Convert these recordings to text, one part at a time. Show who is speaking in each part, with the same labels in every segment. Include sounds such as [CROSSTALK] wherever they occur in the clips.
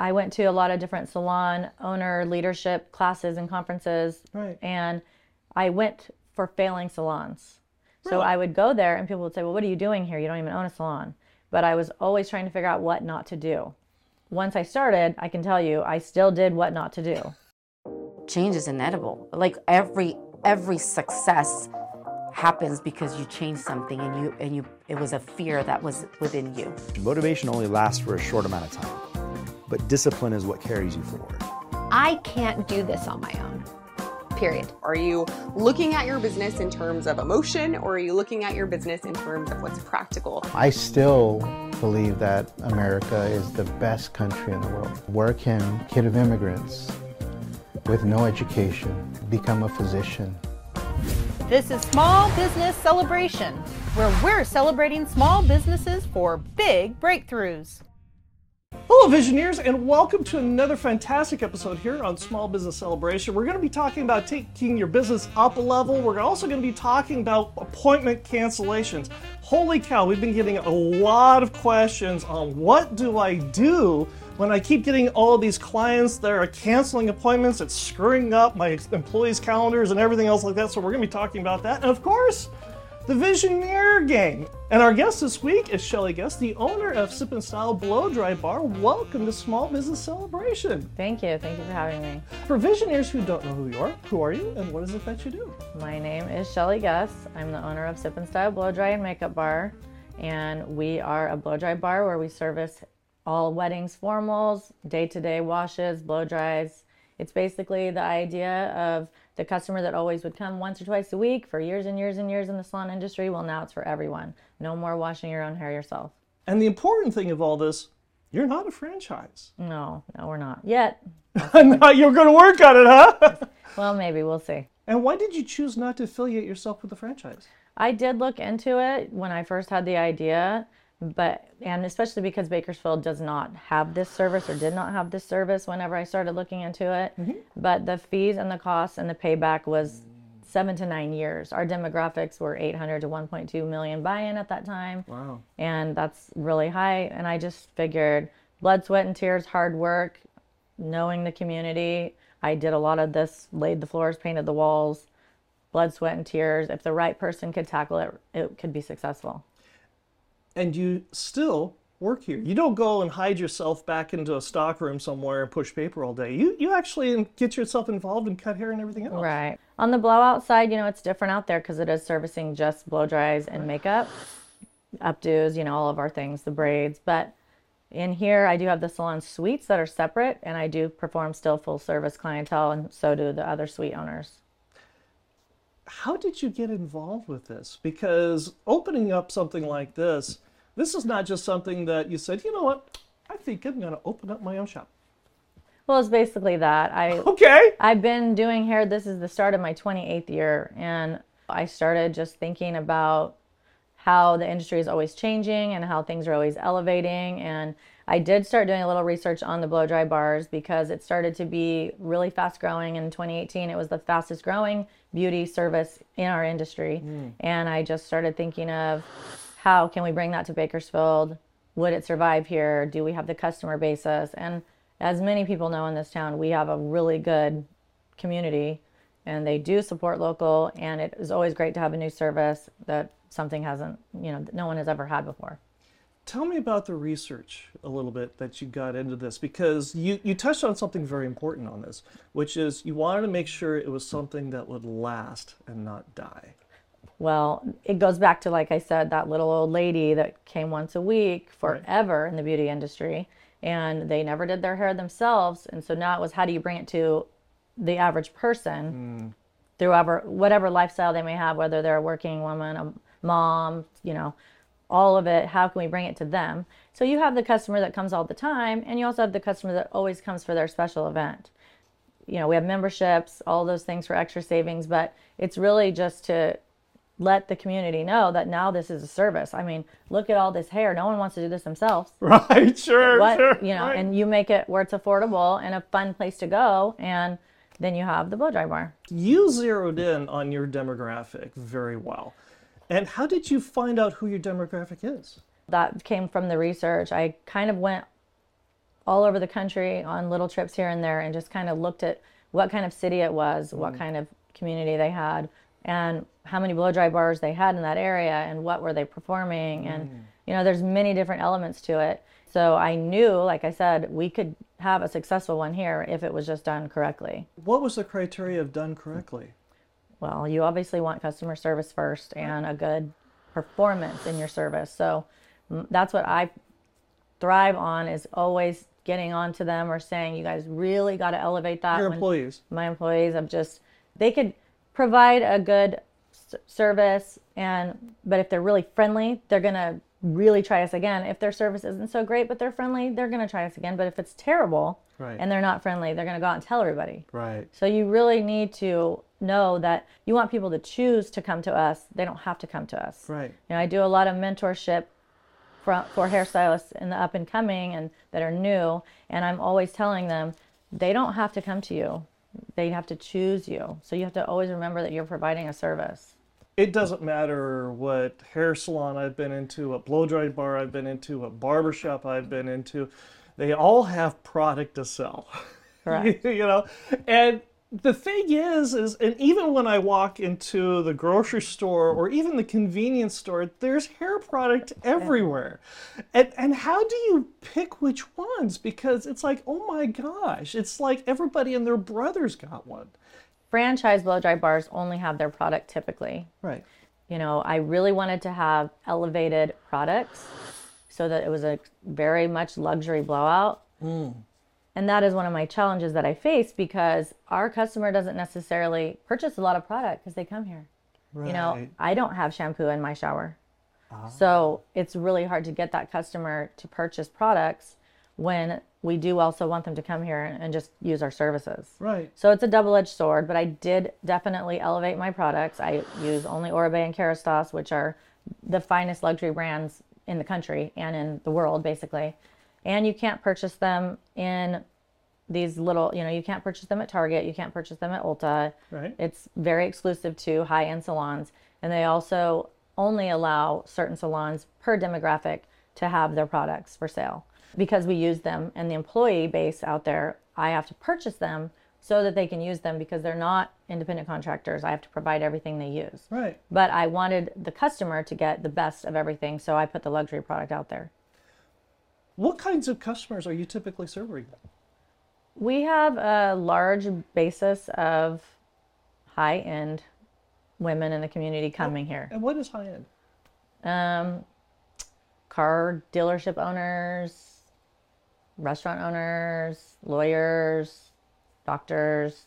Speaker 1: I went to a lot of different salon owner leadership classes and conferences.
Speaker 2: Right.
Speaker 1: And I went for failing salons. So
Speaker 2: Really?
Speaker 1: I would go there and people would say, Well, what are you doing here? You don't even own a salon. But I was always trying to figure out what not to do. Once I started, I can tell you, I still did what not to do.
Speaker 3: change is inevitable. Like every every success happens because you changed something and you and you it was a fear that was within you.
Speaker 4: Motivation only lasts for a short amount of time, but discipline is what carries you forward.
Speaker 5: I can't do this on my own. Period.
Speaker 6: Are you looking at your business in terms of emotion or are you looking at your business in terms of what's practical?
Speaker 7: I still believe that America is the best country in the world. Where can kid of immigrants with no education become a physician?
Speaker 8: This is Small Business Celebration, where we're celebrating small businesses for big breakthroughs.
Speaker 2: Hello, Visioneers, and welcome to another fantastic episode here on Small Business Celebration. We're going to be talking about taking your business up a level. We're also going to be talking about appointment cancellations. Holy cow, we've been getting a lot of questions on what do I do when I keep getting all these clients that are canceling appointments. It's screwing up my employees' calendars and everything else like that. So, we're going to be talking about that. And of course, the Visioneer Gang. And our guest this week is Shelly Guess, the owner of Sip and Style Blow Dry Bar. Welcome to Small Business Celebration.
Speaker 1: Thank you. Thank you for having me.
Speaker 2: For Visioneers who don't know who you are, who are you and what is it that you do?
Speaker 1: My name is Shelly Guess. I'm the owner of Sip and Style Blow Dry and Makeup Bar. And we are a blow dry bar where we service all weddings, formals, day to day washes, blow dries. It's basically the idea of the customer that always would come once or twice a week for years and years and years in the salon industry. Well, now it's for everyone. No more washing your own hair yourself.
Speaker 2: And the important thing of all this, you're not a franchise.
Speaker 1: No, no, we're not yet. [LAUGHS]
Speaker 2: Now you're going to work on it, huh? [LAUGHS]
Speaker 1: Well, maybe we'll see.
Speaker 2: and why did you choose not to affiliate yourself with a franchise?
Speaker 1: I did look into it when I first had the idea, but and especially because Bakersfield does not have this service or did not have this service whenever I started looking into it. Mm-hmm. But the fees and the costs and the payback was seven to nine years. Our demographics were 800 to 1.2 million buy-in at that time,
Speaker 2: Wow.
Speaker 1: and that's really high. And I just figured blood, sweat, and tears, hard work, knowing the community. I did a lot of this, laid the floors, painted the walls, blood, sweat, and tears. If the right person could tackle it, it could be successful.
Speaker 2: And you still work here. You don't go and hide yourself back into a stock room somewhere and push paper all day. You you actually get yourself involved and cut hair and everything else.
Speaker 1: Right. On the blowout side, you know, it's different out there because it is servicing just blow dries and makeup, updos, you know, all of our things, the braids. But in here, I do have the salon suites that are separate, and I do perform still full service clientele, and so do the other suite owners.
Speaker 2: How did you get involved with this? Because opening up something like this, this is not just something that you said, you know what, I think I'm going to open up my own shop.
Speaker 1: Well, it's basically that. I
Speaker 2: Okay.
Speaker 1: I've been doing hair. This is the start of my 28th year, and I started just thinking about how the industry is always changing and how things are always elevating. And I did start doing a little research on the blow dry bars because it started to be really fast growing. In 2018, it was the fastest growing beauty service in our industry. Hmm. And I just started thinking of how can we bring that to Bakersfield? Would it survive here? Do we have the customer basis? And as many people know in this town, we have a really good community and they do support local and it is always great to have a new service that something hasn't you know no one has ever had before
Speaker 2: Tell me about the research a little bit that you got into this because you, you touched on something very important on this, which is you wanted to make sure it was something that would last and not die.
Speaker 1: well it goes back to like i said that little old lady that came once a week forever in the beauty industry and they never did their hair themselves and so now it was how do you bring it to the average person hmm. through whatever, whatever lifestyle they may have whether they're a working woman a mom you know all of it how can we bring it to them so you have the customer that comes all the time and you also have the customer that always comes for their special event you know we have memberships all those things for extra savings but it's really just to let the community know that now this is a service i mean look at all this hair no one wants to do this themselves [LAUGHS]
Speaker 2: Right, sure,
Speaker 1: what
Speaker 2: sure.
Speaker 1: you know
Speaker 2: right.
Speaker 1: and you make it where it's affordable and a fun place to go and then you have the blow dry bar
Speaker 2: you zeroed in on your demographic very well. And how did you find out who your demographic is?
Speaker 1: that came from the research i kind of went all over the country on little trips here and there and just kind of looked at what kind of city it was, what mm. kind of community they had, and how many blow dry bars they had in that area and what were they performing. And, mm. you know, there's many different elements to it. So I knew, like I said, we could have a successful one here if it was just done correctly.
Speaker 2: What was the criteria of done correctly?
Speaker 1: Well, you obviously want customer service first and a good performance in your service. So that's what I thrive on is always getting on to them or saying, you guys really got to elevate that.
Speaker 2: Your employees.
Speaker 1: my employees of just they could provide a good service and but if they're really friendly they're gonna really try us again if their service isn't so great but they're friendly they're gonna try us again but if it's terrible
Speaker 2: Right.
Speaker 1: and they're not friendly they're gonna go out and tell everybody
Speaker 2: Right.
Speaker 1: so you really need to know that you want people to choose to come to us they don't have to come to us
Speaker 2: Right.
Speaker 1: you know, I do a lot of mentorship for, for hairstylists in the up and coming and that are new, and I'm always telling them they don't have to come to you. They have to choose you. So you have to always remember that you're providing a service.
Speaker 2: It doesn't matter what hair salon I've been into, what blow dry bar I've been into, what barber shop I've been into. They all have product to sell. [LAUGHS]
Speaker 1: Right. [LAUGHS]
Speaker 2: you know, and the thing is, is and even when I walk into the grocery store or even the convenience store, there's hair product everywhere. And and how do you pick which ones? Because it's like, oh my gosh, it's like everybody and their brothers got one.
Speaker 1: Franchise blow dry bars only have their product typically.
Speaker 2: Right.
Speaker 1: You know, I really wanted to have elevated products so that it was a very much luxury blowout. Hmm. And that is one of my challenges that I face because our customer doesn't necessarily purchase a lot of product because they come here. You know, I don't have shampoo in my shower. Ah. So it's really hard to get that customer to purchase products when we do also want them to come here and just use our services.
Speaker 2: Right.
Speaker 1: So it's a double-edged sword, but I did definitely elevate my products. I use only Oribe and Kerastase, which are the finest luxury brands in the country and in the world, basically. And you can't purchase them in these little, you know, you can't purchase them at Target, you can't purchase them at Ulta.
Speaker 2: Right.
Speaker 1: It's very exclusive to high-end salons, and they also only allow certain salons per demographic to have their products for sale because we use them and the employee base out there i have to purchase them so that they can use them because they're not independent contractors i have to provide everything they use
Speaker 2: Right.
Speaker 1: but i wanted the customer to get the best of everything so i put the luxury product out there
Speaker 2: What kinds of customers are you typically serving?
Speaker 1: we have a large basis of high-end women in the community coming here
Speaker 2: And what is high end?
Speaker 1: um, car dealership owners, restaurant owners, lawyers, doctors,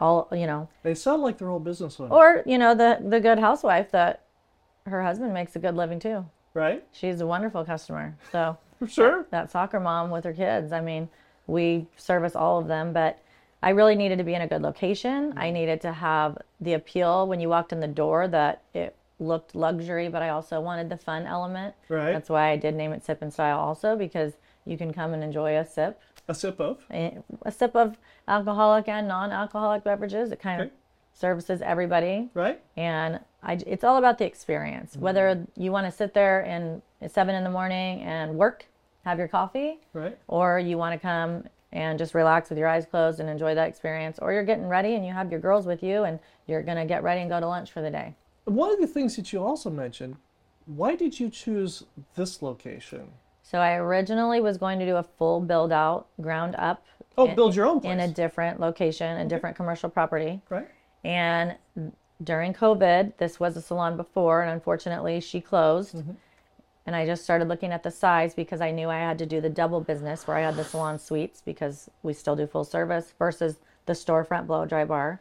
Speaker 1: all you know,
Speaker 2: They sound like they're all business owners,
Speaker 1: or you know the the good housewife that her husband makes a good living too.
Speaker 2: Right?
Speaker 1: She's a wonderful customer. So [LAUGHS]
Speaker 2: Sure.
Speaker 1: that soccer mom with her kids. I mean, we service all of them, but I really needed to be in a good location. Mm-hmm. I needed to have the appeal when you walked in the door that it looked luxury, but I also wanted the fun element.
Speaker 2: Right.
Speaker 1: That's why I did name it Sip and Style also because you can come and enjoy a sip,
Speaker 2: A sip of.
Speaker 1: a a sip of alcoholic and non-alcoholic beverages. It kind
Speaker 2: Okay.
Speaker 1: of services everybody
Speaker 2: Right.
Speaker 1: and I, it's all about the experience. Mm-hmm. Whether you want to sit there and at seven in the morning and work, have your coffee,
Speaker 2: Right.
Speaker 1: or you want to come and just relax with your eyes closed and enjoy that experience, or you're getting ready and you have your girls with you and you're gonna get ready and go to lunch for the day.
Speaker 2: One of the things that you also mentioned, why did you choose this location?
Speaker 1: So I originally was going to do a full build out, ground up.
Speaker 2: Oh,
Speaker 1: in-
Speaker 2: build your own
Speaker 1: in a different location, a different commercial property.
Speaker 2: Right.
Speaker 1: And during COVID, this was a salon before, and unfortunately, she closed. Mm-hmm. And I just started looking at the size because I knew I had to do the double business where I had the salon suites because we still do full service versus the storefront blow dry bar.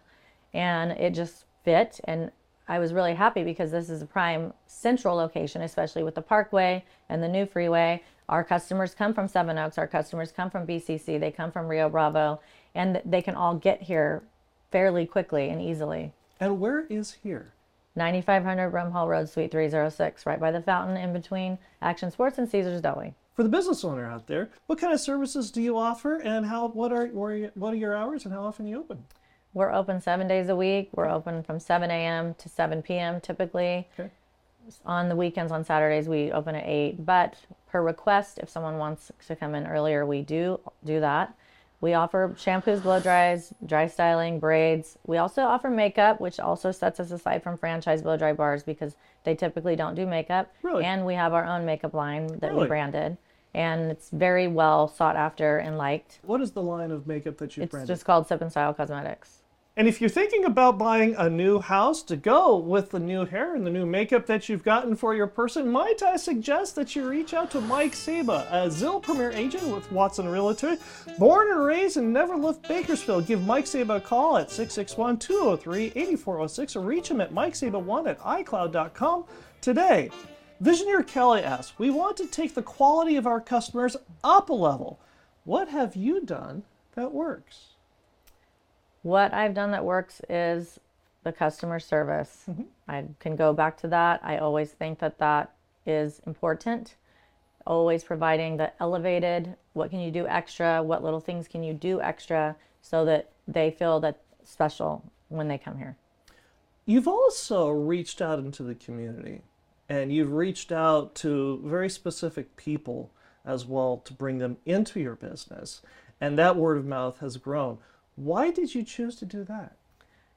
Speaker 1: And it just fit. And I was really happy because this is a prime central location, especially with the parkway and the new freeway. Our customers come from Seven Oaks, our customers come from BCC, they come from Rio Bravo, and they can all get here fairly quickly and easily.
Speaker 2: And where is here?
Speaker 1: 9500 Brimhall Road, Suite 306, right by the fountain in between Action Sports and Caesar's Deli.
Speaker 2: For the business owner out there, what kind of services do you offer, and how? What are what are your hours, and how often you open?
Speaker 1: We're open seven days a week. We're open from 7 a.m. to 7 p.m. typically.
Speaker 2: Okay.
Speaker 1: on the weekends, on Saturdays, we open at 8. But per request, if someone wants to come in earlier, we do do that. We offer shampoos, blow dries, dry styling, braids. We also offer makeup, which also sets us aside from franchise blow dry bars because they typically don't do makeup.
Speaker 2: Really?
Speaker 1: And we have our own makeup line that
Speaker 2: Really?
Speaker 1: we branded. And it's very well sought after and liked.
Speaker 2: What is the line of makeup that you've
Speaker 1: It's
Speaker 2: branded?
Speaker 1: just called Sip and Style Cosmetics.
Speaker 2: And if you're thinking about buying a new house to go with the new hair and the new makeup that you've gotten for your person, might I suggest that you reach out to Mike Saba, a Zillow Premier agent with Watson Realty. Born and raised and never left Bakersfield, give Mike Saba a call at 661 203 8406 or reach him at mikesaba1 at iCloud.com today. Visioneer Kelly asks, We want to take the quality of our customers up a level. What have you done that works?
Speaker 1: What I've done that works is the customer service. Mm-hmm. I can go back to that. I always think that that is important. Always providing the elevated, what can you do extra? What little things can you do extra so that they feel that special when they come here?
Speaker 2: You've also reached out into the community and you've reached out to very specific people as well to bring them into your business. And that word of mouth has grown. Why did you choose to do that?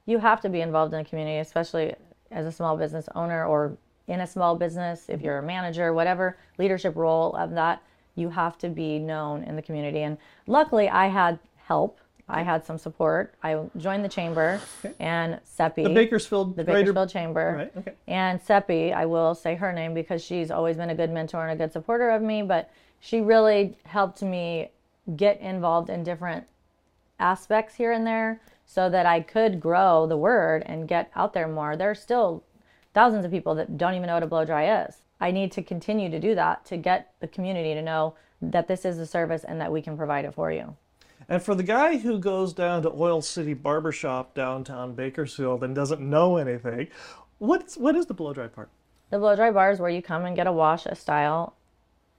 Speaker 1: you have to be involved in the community, especially as a small business owner or in a small business. If you're a manager, whatever leadership role of that, you have to be known in the community. And luckily, I had help. I had some support. I joined the chamber and SEPI.
Speaker 2: The Bakersfield
Speaker 1: the
Speaker 2: Greater-
Speaker 1: Bakersfield Chamber.
Speaker 2: Right, okay.
Speaker 1: And Seppi, I will say her name because she's always been a good mentor and a good supporter of me, but she really helped me get involved in different aspects here and there so that I could grow the word and get out there more. There are still thousands of people that don't even know what a blow dry is. I need to continue to do that to get the community to know that this is a service and that we can provide it for you.
Speaker 2: And for the guy who goes down to Oil City Barbershop downtown Bakersfield and doesn't know anything, what's what is the blow dry part?
Speaker 1: The blow dry bar is where you come and get a wash, a style,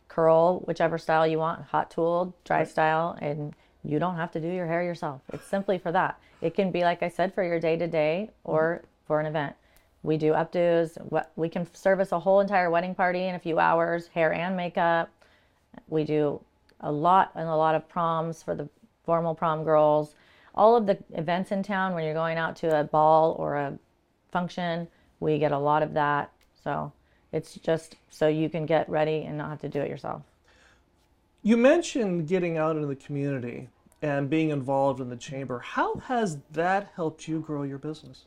Speaker 1: curl, whichever style you want, hot tool, dry style, and you don't have to do your hair yourself. It's simply for that. It can be, like I said, for your day to day or mm-hmm. for an event. We do updos. We can service a whole entire wedding party in a few hours, hair and makeup. We do a lot and a lot of proms for the formal prom girls. All of the events in town when you're going out to a ball or a function, we get a lot of that. So it's just so you can get ready and not have to do it yourself.
Speaker 2: You mentioned getting out into the community and being involved in the chamber. How has that helped you grow your business?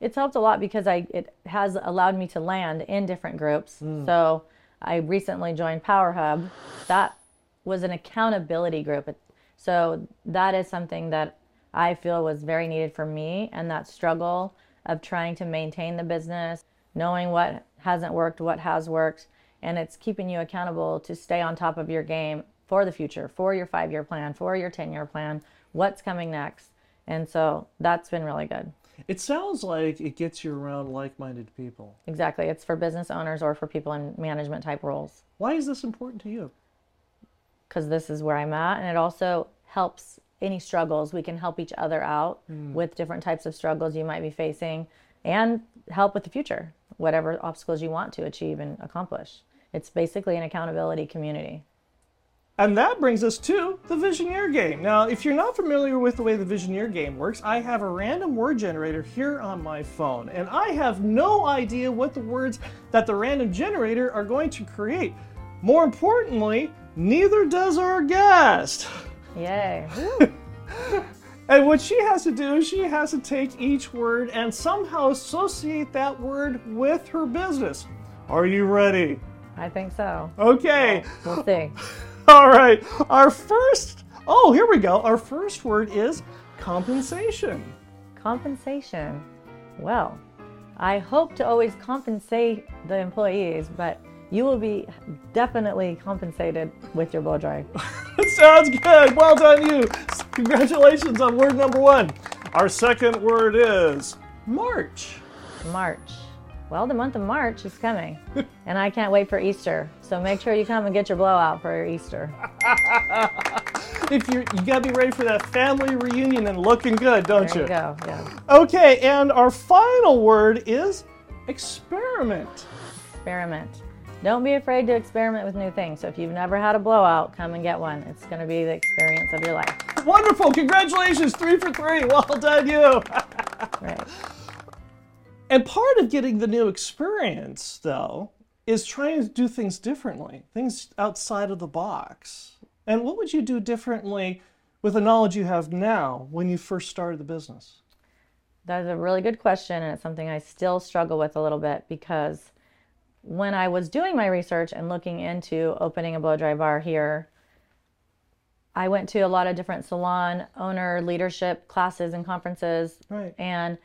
Speaker 1: It's helped a lot because I it has allowed me to land in different groups. Hmm. So I recently joined Power Hub. That was an accountability group. So that is something that I feel was very needed for me and that struggle of trying to maintain the business, knowing what hasn't worked, what has worked, and it's keeping you accountable to stay on top of your game for the future, for your 5-year plan, for your 10-year plan, what's coming next. And so that's been really good.
Speaker 2: It sounds like it gets you around like minded people.
Speaker 1: Exactly. It's for business owners or for people in management type roles
Speaker 2: Why is this important to you?
Speaker 1: because this is where I'm at. And it also helps any struggles. We can help each other out hmm. with different types of struggles you might be facing and help with the future, whatever obstacles you want to achieve and accomplish. It's basically an accountability community.
Speaker 2: And that brings us to the Visioneer game. Now, if you're not familiar with the way the Visioneer game works, I have a random word generator here on my phone, and I have no idea what the words that the random generator are going to create. More importantly, neither does our guest.
Speaker 1: Yay. [LAUGHS]
Speaker 2: And what she has to do is she has to take each word and somehow associate that word with her business. Are you ready?
Speaker 1: I think so.
Speaker 2: Okay.
Speaker 1: We'll see. [LAUGHS] [LAUGHS]
Speaker 2: All right. Our first, oh, here we go. Our first word is compensation.
Speaker 1: Compensation. Well, I hope to always compensate the employees, but you will be definitely compensated with your blow dry. [LAUGHS]
Speaker 2: Sounds good. Well done, you. Congratulations on word number one. Our second word is March.
Speaker 1: March. Well, the month of March is coming, and I can't wait for Easter. So make sure you come and get your blowout for your Easter. [LAUGHS]
Speaker 2: If you you gotta be ready for that family reunion and looking good, don't
Speaker 1: There
Speaker 2: you?
Speaker 1: you go. Yeah.
Speaker 2: Okay, and our final word is experiment.
Speaker 1: experiment. Don't be afraid to experiment with new things. So if you've never had a blowout, come and get one. It's going to be the experience of your life.
Speaker 2: Wonderful. Congratulations. Three for three. Well done, you. [LAUGHS]
Speaker 1: Right.
Speaker 2: And part of getting the new experience, though, is trying to do things differently, things outside of the box. And what would you do differently with the knowledge you have now when you first started the business?
Speaker 1: That's a really good question, and it's something I still struggle with a little bit because when I was doing my research and looking into opening a blow dry bar here, I went to a lot of different salon owner leadership classes and conferences.
Speaker 2: Right.
Speaker 1: And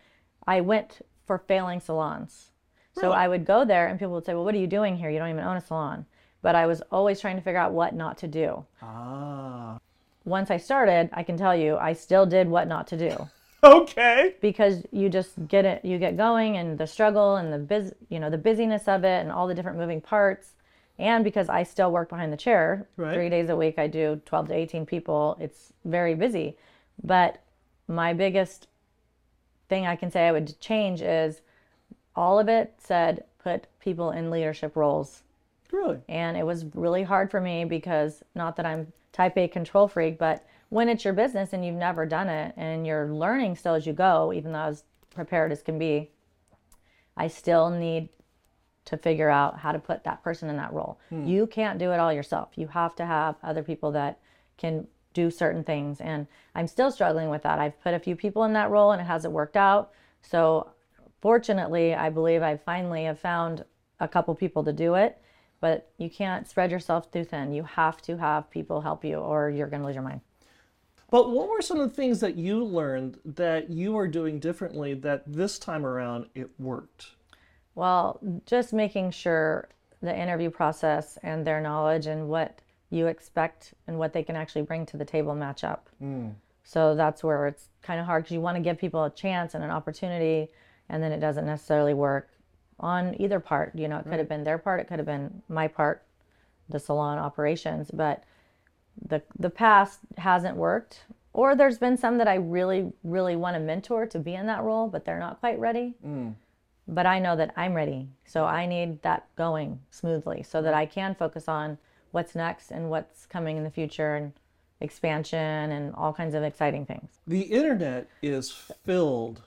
Speaker 1: I went for failing salons. So I would go there and people would say, Well, what are you doing here? You don't even own a salon. But I was always trying to figure out what not to do.
Speaker 2: Ah.
Speaker 1: Once I started, I can tell you, I still did what not to do [LAUGHS]
Speaker 2: Okay.
Speaker 1: because you just get it you get going and the struggle and the biz you know the busyness of it and all the different moving parts and because i still work behind the chair
Speaker 2: Right.
Speaker 1: three days a week i do 12 to 18 people it's very busy but my biggest thing i can say i would change is all of it said put people in leadership roles
Speaker 2: Really?
Speaker 1: and it was really hard for me because not that I'm type A control freak, but when it's your business and you've never done it and you're learning still as you go, even though I was prepared as can be, I still need to figure out how to put that person in that role. Hmm. You can't do it all yourself. You have to have other people that can do certain things. And I'm still struggling with that. I've put a few people in that role and it hasn't worked out. So fortunately, I believe I finally have found a couple people to do it. But you can't spread yourself too thin. You have to have people help you or you're going to lose your mind.
Speaker 2: But what were some of the things that you learned that you are doing differently that this time around it worked?
Speaker 1: Well, just making sure the interview process and their knowledge and what you expect and what they can actually bring to the table match up. Mm. So that's where it's kind of hard because you want to give people a chance and an opportunity, and then it doesn't necessarily work on either part. You know, it could have been their part, it could have been my part, the salon operations, but the the past hasn't worked. Or there's been some that I really, really want to mentor to be in that role, but they're not quite ready mm. but I know that I'm ready. So I need that going smoothly so that I can focus on what's next and what's coming in the future and expansion and all kinds of exciting things.
Speaker 2: The internet is filled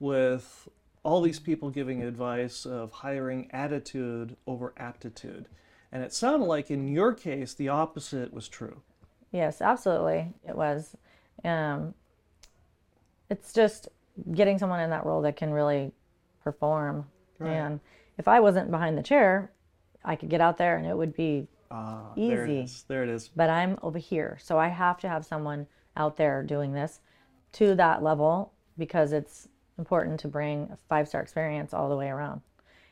Speaker 2: with all these people giving advice of hiring attitude over aptitude. And it sounded like in your case, the opposite was true.
Speaker 1: Yes, absolutely. It was. Um, it's just getting someone in that role that can really perform. Right. And if I wasn't behind the chair, I could get out there and it would be
Speaker 2: Ah, There it
Speaker 1: Easy.
Speaker 2: There it is.
Speaker 1: but I'm over here. So I have to have someone out there doing this to that level because it's important to bring a five star experience all the way around.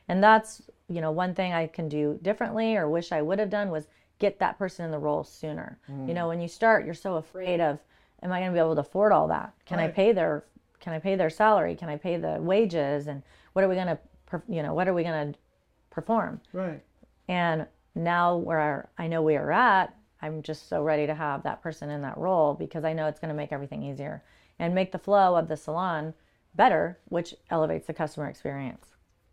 Speaker 1: And that's, you know, one thing I can do differently or wish I would have done was get that person in the role sooner. You know, when you start, you're so afraid of, am I going to be able to afford all that? Can I pay their, can I pay their salary? Can I pay the wages? And what are we going to, you know, what are we going to perform?
Speaker 2: Right.
Speaker 1: And now where I know we are at, I'm just so ready to have that person in that role because I know it's going to make everything easier and make the flow of the salon better, which elevates the customer experience.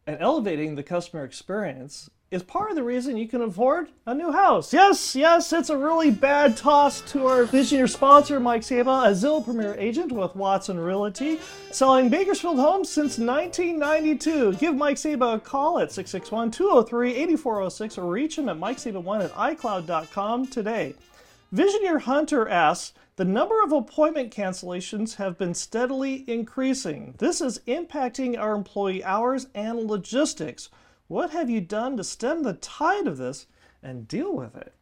Speaker 2: And elevating the customer experience is part of the reason you can afford a new house. Yes, yes, it's a really bad toss to our visionary sponsor, Mike Saba, a Zillow Premier agent with Watson Realty, selling Bakersfield homes since 1992. Give Mike Saba a call at 661 203 8406 or reach him at mikesaba1 at iCloud.com today. Visioneer Hunter asks, the number of appointment cancellations have been steadily increasing. This is impacting our employee hours and logistics. What have you done to stem the tide of this and deal with it?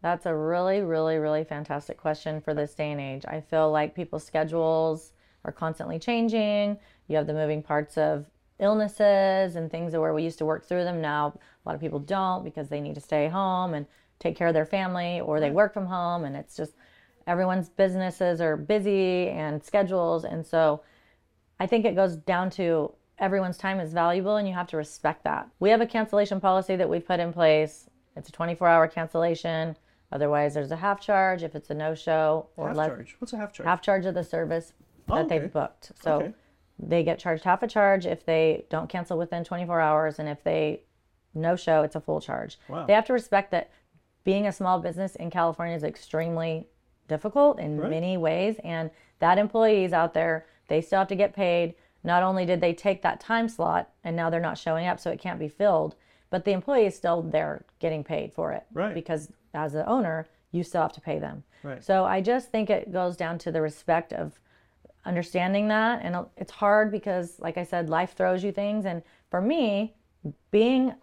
Speaker 1: That's a really, really, really fantastic question for this day and age. I feel like people's schedules are constantly changing. You have the moving parts of illnesses and things where we used to work through them. Now, a lot of people don't because they need to stay home and take care of their family or they work from home. And it's just everyone's businesses are busy and schedules. And so I think it goes down to everyone's time is valuable and you have to respect that. We have a cancellation policy that we put in place. It's a 24 hour cancellation. Otherwise, there's a half charge if it's a no show or
Speaker 2: Half
Speaker 1: less
Speaker 2: charge. What's a half charge?
Speaker 1: half charge of the service oh, that
Speaker 2: Oh, okay.
Speaker 1: they've booked. So
Speaker 2: Okay.
Speaker 1: they get charged half a charge if they don't cancel within 24 hours and if they no show, it's a full charge.
Speaker 2: Wow.
Speaker 1: They have to respect that being a small business in California is extremely difficult in
Speaker 2: Right.
Speaker 1: many ways. And that employees out there, they still have to get paid. Not only did they take that time slot and now they're not showing up, so it can't be filled, but the employee is still there getting paid for it.
Speaker 2: Right.
Speaker 1: Because as the owner, you still have to pay them.
Speaker 2: Right.
Speaker 1: So I just think it goes down to the respect of understanding that. And it's hard because, like I said, life throws you things. And for me, being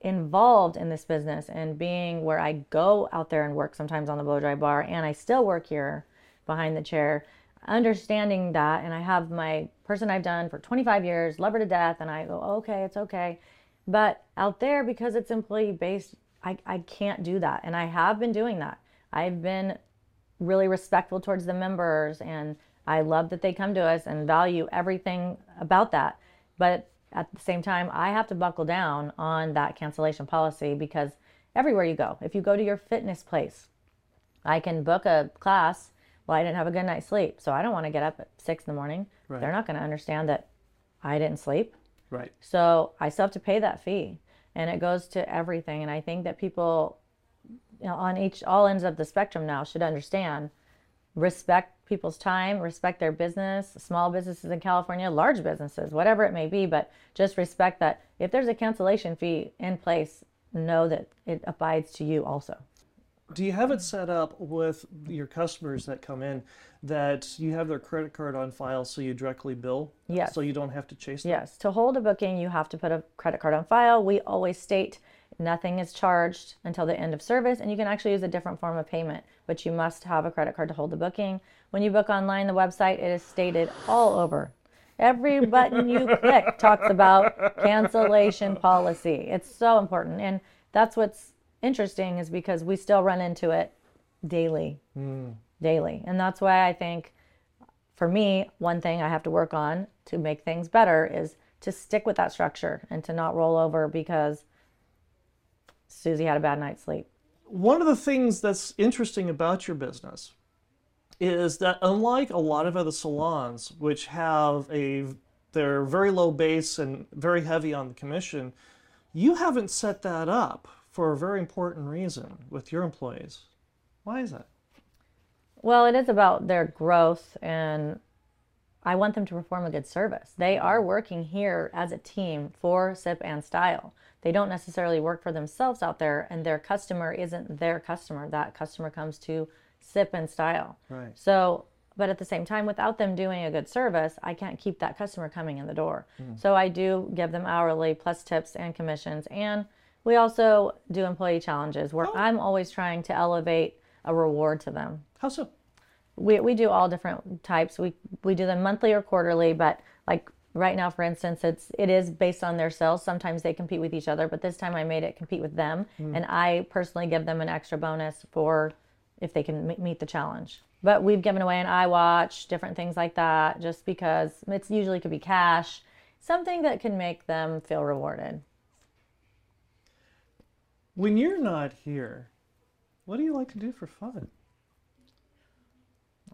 Speaker 1: involved in this business and being where I go out there and work sometimes on the blow dry bar and I still work here behind the chair, understanding that and I have my person I've done for 25 years, love her to death, and I go, okay, it's okay. But out there, because it's employee based, I, I can't do that. And I have been doing that. I've been really respectful towards the members and I love that they come to us and value everything about that. But at the same time, I have to buckle down on that cancellation policy because everywhere you go, if you go to your fitness place, I can book a class. Well, I didn't have a good night's sleep, so I don't want to get up at six in the morning.
Speaker 2: Right.
Speaker 1: They're not going to understand that I didn't sleep.
Speaker 2: Right.
Speaker 1: So I still have to pay that fee, and it goes to everything. And I think that people, you know, on each all ends of the spectrum now should understand, respect people's time, respect their business, small businesses in California, large businesses, whatever it may be, but just respect that if there's a cancellation fee in place, know that it abides to you also.
Speaker 2: Do you have it set up with your customers that come in that you have their credit card on file so you directly bill?
Speaker 1: Yes.
Speaker 2: So you don't have to chase them?
Speaker 1: Yes, to hold a booking, you have to put a credit card on file. We always state nothing is charged until the end of service, and you can actually use a different form of payment, but you must have a credit card to hold the booking. When you book online, the website, it is stated all over. Every button you [LAUGHS] click talks about cancellation policy. It's so important. And that's what's interesting is because we still run into it daily. Hmm. Daily. And that's why I think for me, one thing I have to work on to make things better is to stick with that structure and to not roll over because Susie had a bad night's sleep.
Speaker 2: One of the things that's interesting about your business is that unlike a lot of other salons which have a they're very low base and very heavy on the commission, you haven't set that up for a very important reason with your employees. Why is that?
Speaker 1: Well, it is about their growth, and I want them to perform a good service. They are working here as a team for SIP and Style. They don't necessarily work for themselves out there, and their customer isn't their customer. That customer comes to SIP and Style.
Speaker 2: Right.
Speaker 1: So, but at the same time, without them doing a good service, I can't keep that customer coming in the door. Hmm. So I do give them hourly plus tips and commissions. And we also do employee challenges where oh. I'm always trying to elevate a reward to them.
Speaker 2: How so?
Speaker 1: We, we do all different types. We we do them monthly or quarterly, but like right now, for instance, it's it is based on their sales. Sometimes they compete with each other, but this time I made it compete with them, hmm. and I personally give them an extra bonus for if they can meet the challenge. But we've given away an iWatch, different things like that, just because it's usually could be cash, something that can make them feel rewarded.
Speaker 2: When you're not here, what do you like to do for fun?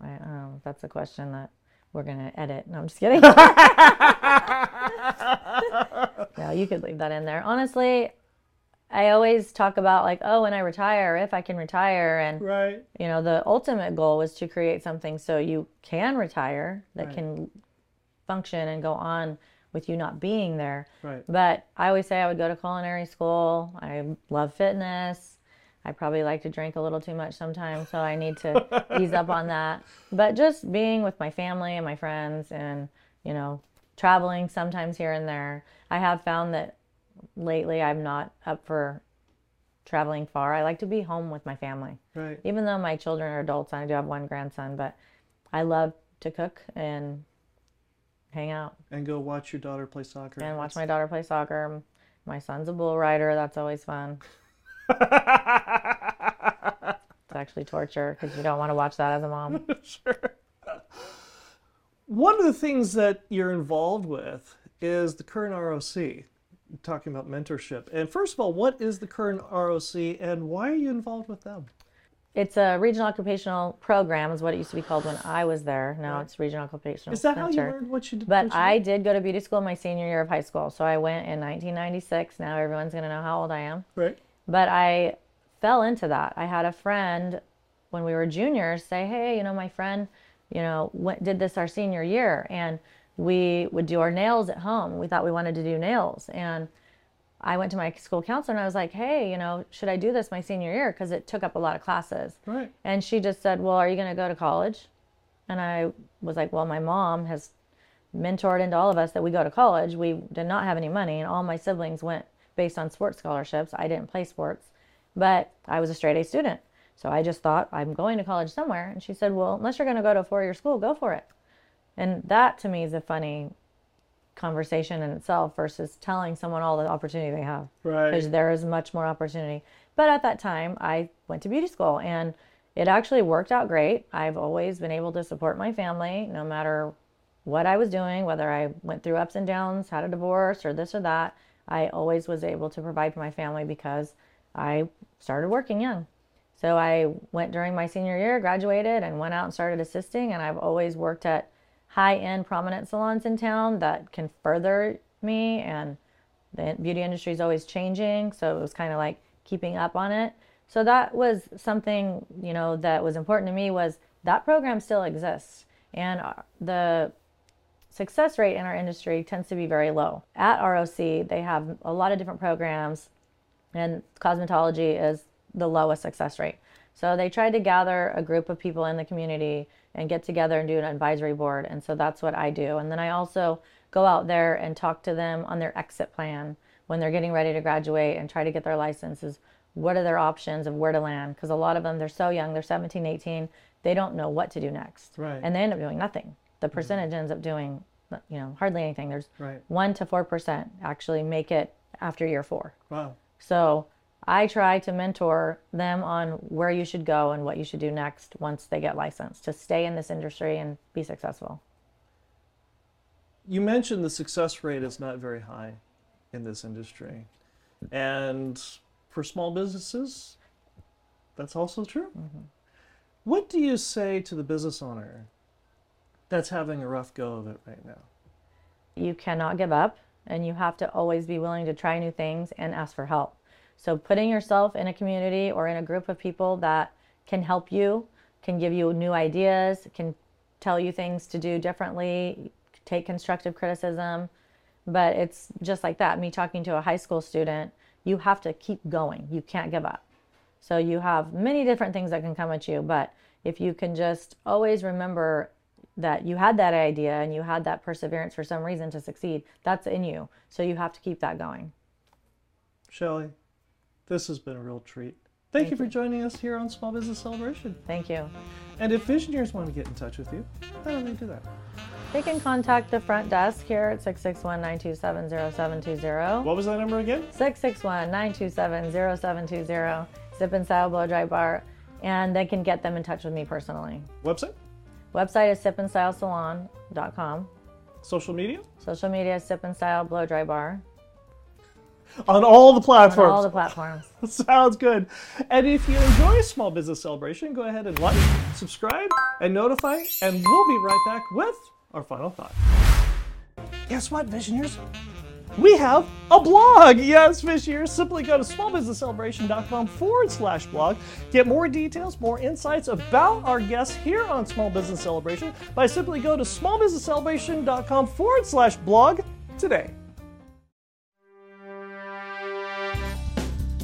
Speaker 1: I know. That's a question that we're gonna edit. No, I'm just kidding. [LAUGHS] no, you could leave that in there. Honestly, I always talk about like, oh, when I retire, if I can retire, and
Speaker 2: Right.
Speaker 1: you know, the ultimate goal is to create something so you can retire that
Speaker 2: Right.
Speaker 1: can function and go on with you not being there.
Speaker 2: Right.
Speaker 1: But I always say I would go to culinary school. I love fitness. I probably like to drink a little too much sometimes, so I need to [LAUGHS] ease up on that. But just being with my family and my friends and, you know, traveling sometimes here and there. I have found that lately I'm not up for traveling far. I like to be home with my family.
Speaker 2: Right.
Speaker 1: Even though my children are adults, I do have one grandson, but I love to cook and hang out
Speaker 2: And go watch your daughter play soccer.
Speaker 1: and watch my daughter play soccer. My son's a bull rider. That's always fun. [LAUGHS] It's actually torture because you don't want to watch that as a mom. [LAUGHS] sure.
Speaker 2: One of the things that you're involved with is the Kern ROC, talking about mentorship. And first of all, what is the Kern ROC and why are you involved with them?
Speaker 1: It's a regional occupational program, is what it used to be called when I was there. Now it's regional occupational.
Speaker 2: Is that how you
Speaker 1: center.
Speaker 2: learned what you did?
Speaker 1: But
Speaker 2: what you
Speaker 1: I
Speaker 2: did?
Speaker 1: did go to beauty school in my senior year of high school. So I went in 1996. Now everyone's going to know how old I am.
Speaker 2: right.
Speaker 1: But I fell into that. I had a friend when we were juniors say, "Hey, you know, my friend, you know, went, did this our senior year, and we would do our nails at home. We thought we wanted to do nails, and I went to my school counselor and I was like, "Hey, you know, should I do this my senior year? Because it took up a lot of classes."
Speaker 2: Right.
Speaker 1: And she just said, "Well, are you going to go to college?" And I was like, "Well, my mom has mentored into all of us that we go to college. We did not have any money, and all my siblings went based on sports scholarships. I didn't play sports, but I was a straight A student. So I just thought, I'm going to college somewhere. And she said, Well, unless you're going to go to a four year school, go for it. And that to me is a funny conversation in itself versus telling someone all the opportunity they have
Speaker 2: Right.
Speaker 1: because there is much more opportunity. But at that time, I went to beauty school and it actually worked out great. I've always been able to support my family no matter what I was doing, whether I went through ups and downs, had a divorce, or this or that. I always was able to provide for my family because I started working young. So I went during my senior year, graduated, and went out and started assisting. And I've always worked at high end prominent salons in town that can further me. And the beauty industry is always changing. So it was kind of like keeping up on it. So that was something, you know, that was important to me was that program still exists. And uh, the success rate in our industry tends to be very low. At ROC, they have a lot of different programs, and cosmetology is the lowest success rate. So they tried to gather a group of people in the community and get together and do an advisory board. And so that's what I do. And then I also go out there and talk to them on their exit plan when they're getting ready to graduate and try to get their licenses. What are their options of where to land? Because a lot of them, they're so young, they're 17, 18, they don't know what to do next.
Speaker 2: Right.
Speaker 1: And they end up doing nothing. The mm-hmm. percentage ends up doing, you know, hardly anything. There's
Speaker 2: Right.
Speaker 1: one to 4% actually make it after year four.
Speaker 2: Wow.
Speaker 1: So I try to mentor them on where you should go and what you should do next once they get licensed to stay in this industry and be successful.
Speaker 2: You mentioned the success rate is not very high in this industry. And for small businesses, that's also true. Mm-hmm. What do you say to the business owner that's having a rough go of it right now?
Speaker 1: You cannot give up and you have to always be willing to try new things and ask for help. So putting yourself in a community or in a group of people that can help you, can give you new ideas, can tell you things to do differently, take constructive criticism. But it's just like that. Me talking to a high school student, you have to keep going. You can't give up. So you have many different things that can come at you, but if you can just always remember that you had that idea and you had that perseverance for some reason to succeed, that's in you. So you have to keep that going.
Speaker 2: Shelly, this has been a real treat. Thank, you for joining us here on Small Business Celebration.
Speaker 1: Thank you.
Speaker 2: And if visionaries want to get in touch with you, how do they do that?
Speaker 1: They can contact the front desk here at 661 927 0720.
Speaker 2: What was that number again?
Speaker 1: 661 927 0720. Sip and Style Blow Dry Bar. And they can get them in touch with me personally.
Speaker 2: Website?
Speaker 1: Website is sipandstylesalon.com.
Speaker 2: Social media?
Speaker 1: Social media is Sip and Style Blow Dry Bar
Speaker 2: On all the
Speaker 1: on
Speaker 2: platforms.
Speaker 1: all the platforms. [LAUGHS]
Speaker 2: Sounds good. And if you enjoy Small Business Celebration, go ahead and like, subscribe, and notify, and we'll be right back with our final thought. Guess what, Visioneers? We have a blog. Yes, Visioneers. Simply go to smallbusinesscelebration.com forward slash blog. Get more details, more insights about our guests here on Small Business Celebration by simply go to smallbusinesscelebration.com forward slash blog today.